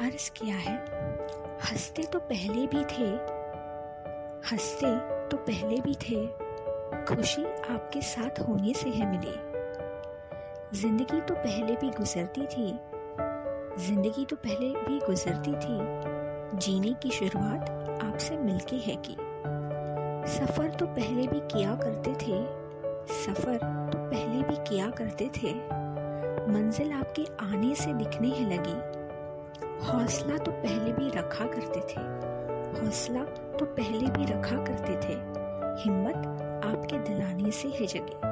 अर्ज़ किया है। हँसते तो पहले भी थे। हँसते तो पहले भी थे। खुशी आपके साथ होने से है मिली। ज़िंदगी तो पहले भी गुजरती थी। ज़िंदगी तो पहले भी गुजरती थी। जीने की शुरुआत आपसे मिलके है की। सफ़र तो पहले भी किया करते थे। सफ़र तो पहले भी किया करते थे। मंजिल आपके आने से दिखने ही लगी। हौसला तो पहले भी रखा करते थे। हौसला तो पहले भी रखा करते थे। हिम्मत आपके दिलाने से है जगी